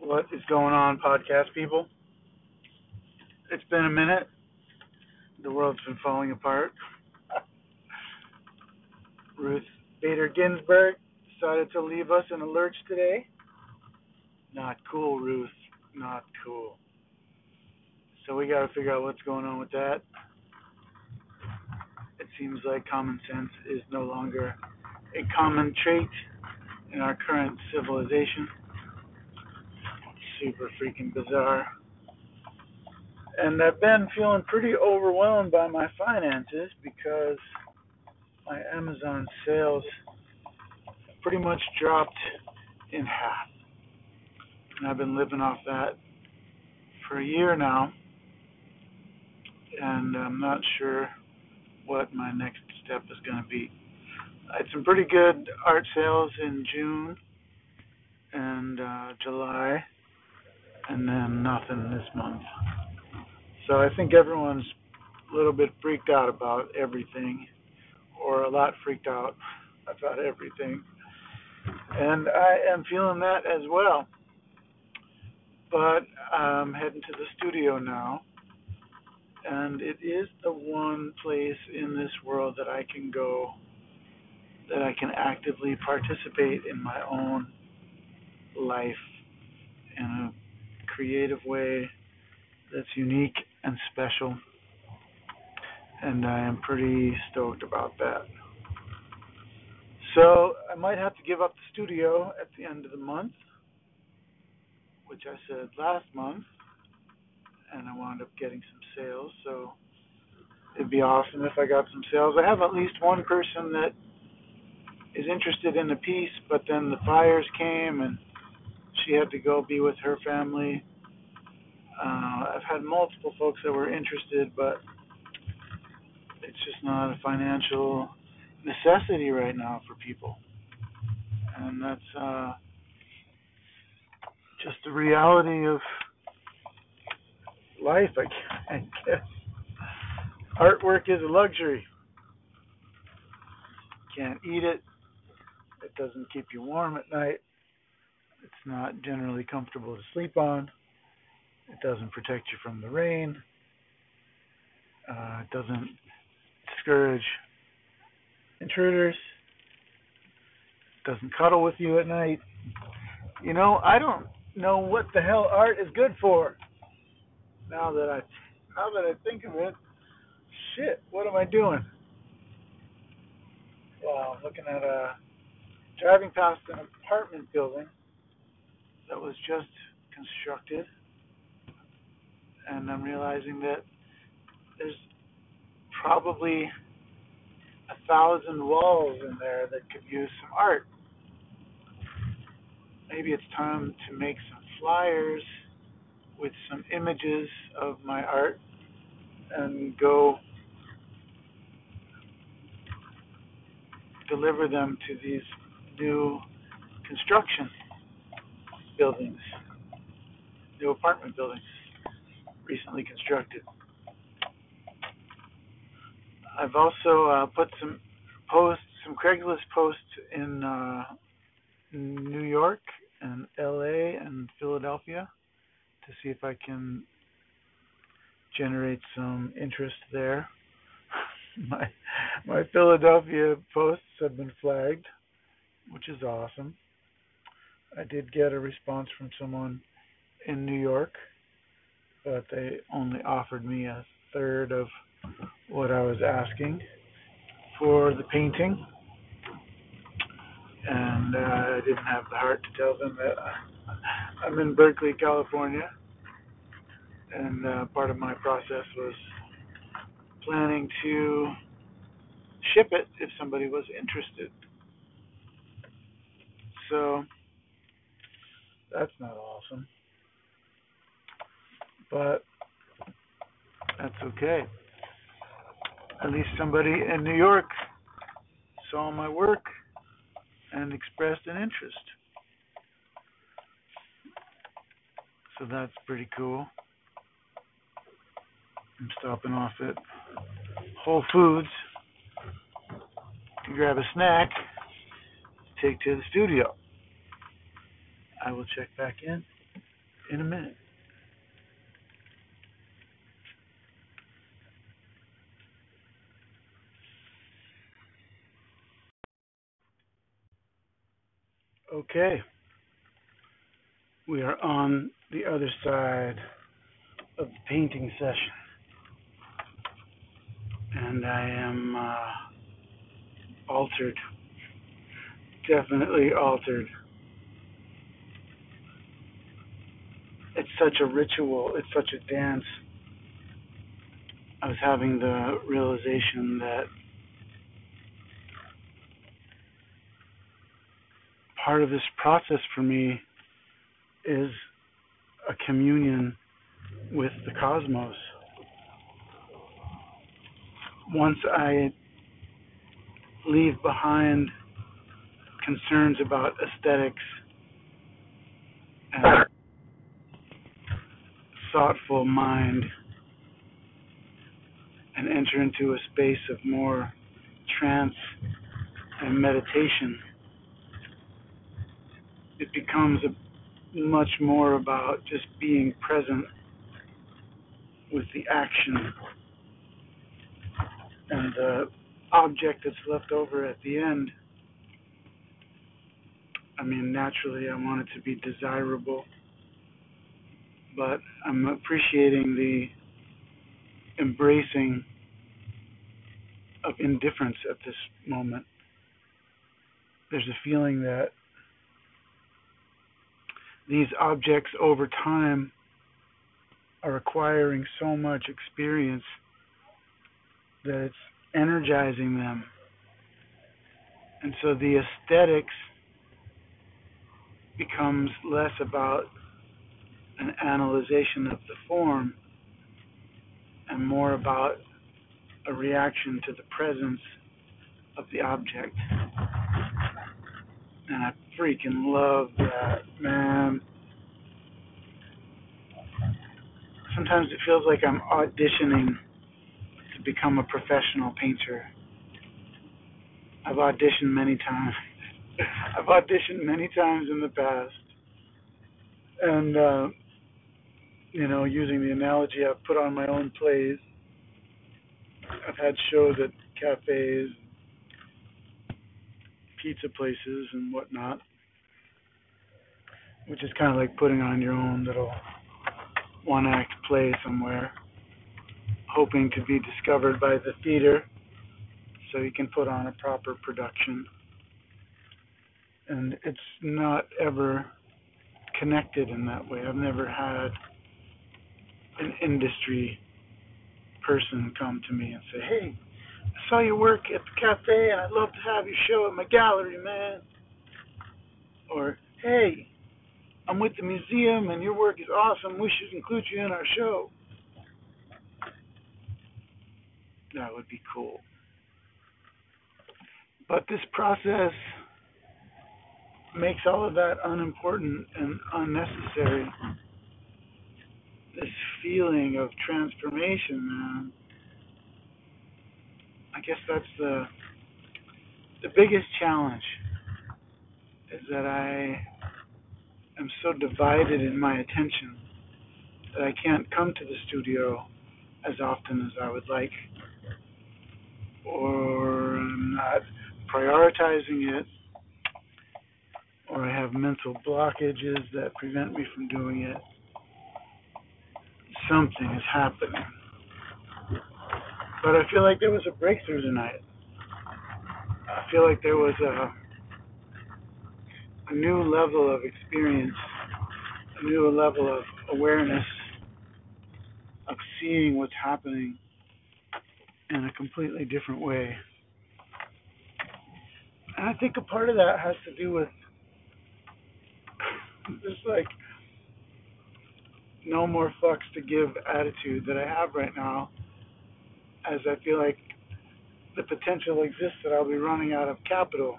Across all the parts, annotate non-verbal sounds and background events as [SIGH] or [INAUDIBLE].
What is going on, podcast people? It's been a minute. The world's been falling apart. [LAUGHS] Ruth Bader Ginsburg decided to leave us in a lurch today. Not cool, Ruth. Not cool. So we got to figure out what's going on with that. It seems like common sense is no longer a common trait in our current civilization. Super freaking bizarre. And I've been feeling pretty overwhelmed by my finances because my Amazon sales pretty much dropped in half. And I've been living off that for a year now. And I'm not sure what my next step is going to be. I had some pretty good art sales in June and uh, July, and then nothing this month. So I think everyone's a little bit freaked out about everything, or a lot freaked out [LAUGHS] about everything. And I am feeling that as well. But I'm heading to the studio now, and it is the one place in this world that I can go that I can actively participate in my own life in a creative way that's unique and special. And I am pretty stoked about that. So I might have to give up the studio at the end of the month, which I said last month, and I wound up getting some sales. So it'd be awesome if I got some sales. I have at least one person that is interested in the piece, but then the fires came and she had to go be with her family. Uh, I've had multiple folks that were interested, but it's just not a financial necessity right now for people, and that's uh, just the reality of life. I guess [LAUGHS] artwork is a luxury. Can't eat it. It doesn't keep you warm at night. It's not generally comfortable to sleep on. It doesn't protect you from the rain. Uh, it doesn't discourage intruders. It doesn't cuddle with you at night. You know, I don't know what the hell art is good for. Now that I now that I think of it, shit, what am I doing? Well, I'm looking at a driving past an apartment building that was just constructed, and I'm realizing that there's probably a thousand walls in there that could use some art. Maybe it's time to make some flyers with some images of my art and go deliver them to these new construction buildings, new apartment buildings recently constructed. I've also uh, put some posts, some Craigslist posts in uh, New York and LA and Philadelphia to see if I can generate some interest there. [LAUGHS] my my Philadelphia posts have been flagged which is awesome. I did get a response from someone in New York, but they only offered me a third of what I was asking for the painting. And uh, I didn't have the heart to tell them that I'm in Berkeley, California. And uh, part of my process was planning to ship it if somebody was interested. So that's not awesome. But that's okay. At least somebody in New York saw my work and expressed an interest. So that's pretty cool. I'm stopping off at Whole Foods to grab a snack to take to the studio. I will check back in in a minute. Okay. We are on the other side of the painting session. And I am uh, altered. Definitely altered. It's such a ritual, it's such a dance. I was having the realization that part of this process for me is a communion with the cosmos. Once I leave behind concerns about aesthetics and thoughtful mind and enter into a space of more trance and meditation, it becomes a, much more about just being present with the action and the object that's left over at the end. I mean, naturally, I want it to be desirable, but I'm appreciating the embracing of indifference at this moment. There's a feeling that these objects over time are acquiring so much experience that it's energizing them. And so the aesthetics becomes less about an analyzation of the form and more about a reaction to the presence of the object. And I freaking love that, man. Sometimes it feels like I'm auditioning to become a professional painter. I've auditioned many times. [LAUGHS] I've auditioned many times in the past. And, uh, you know, using the analogy, I've put on my own plays. I've had shows at cafes, pizza places, and whatnot, which is kind of like putting on your own little one act play somewhere, hoping to be discovered by the theater so you can put on a proper production. And it's not ever connected in that way. I've never had an industry person come to me and say, "Hey, I saw your work at the cafe, and I'd love to have you show at my gallery, man." Or, "Hey, I'm with the museum, and your work is awesome. We should include you in our show." That would be cool. But this process makes all of that unimportant and unnecessary this feeling of transformation, man. I guess that's the the biggest challenge is that I am so divided in my attention that I can't come to the studio as often as I would like, or I'm not prioritizing it, or I have mental blockages that prevent me from doing it something is happening. But I feel like there was a breakthrough tonight. I feel like there was a a new level of experience, a new level of awareness of seeing what's happening in a completely different way. And I think a part of that has to do with just like no more fucks to give attitude that I have right now, as I feel like the potential exists that I'll be running out of capital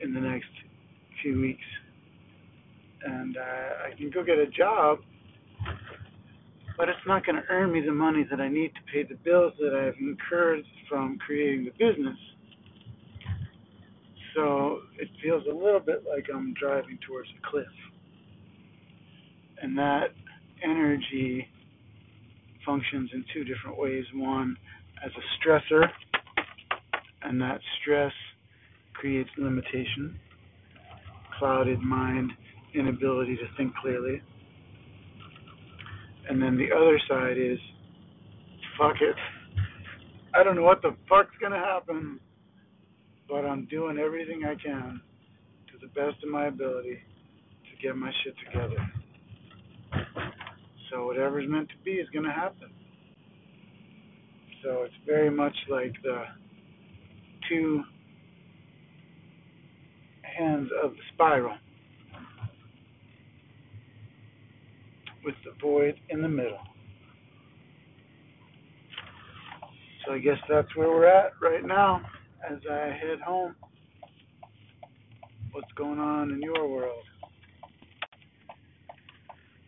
in the next few weeks. And uh, I can go get a job, but it's not going to earn me the money that I need to pay the bills that I've incurred from creating the business. So it feels a little bit like I'm driving towards a cliff And that energy functions in two different ways. One, as a stressor, and that stress creates limitation, clouded mind, inability to think clearly. And then the other side is, fuck it. I don't know what the fuck's gonna happen, but I'm doing everything I can to the best of my ability to get my shit together. So whatever's meant to be is gonna happen. So it's very much like the two hands of the spiral with the void in the middle. So I guess that's where we're at right now as I head home. What's going on in your world?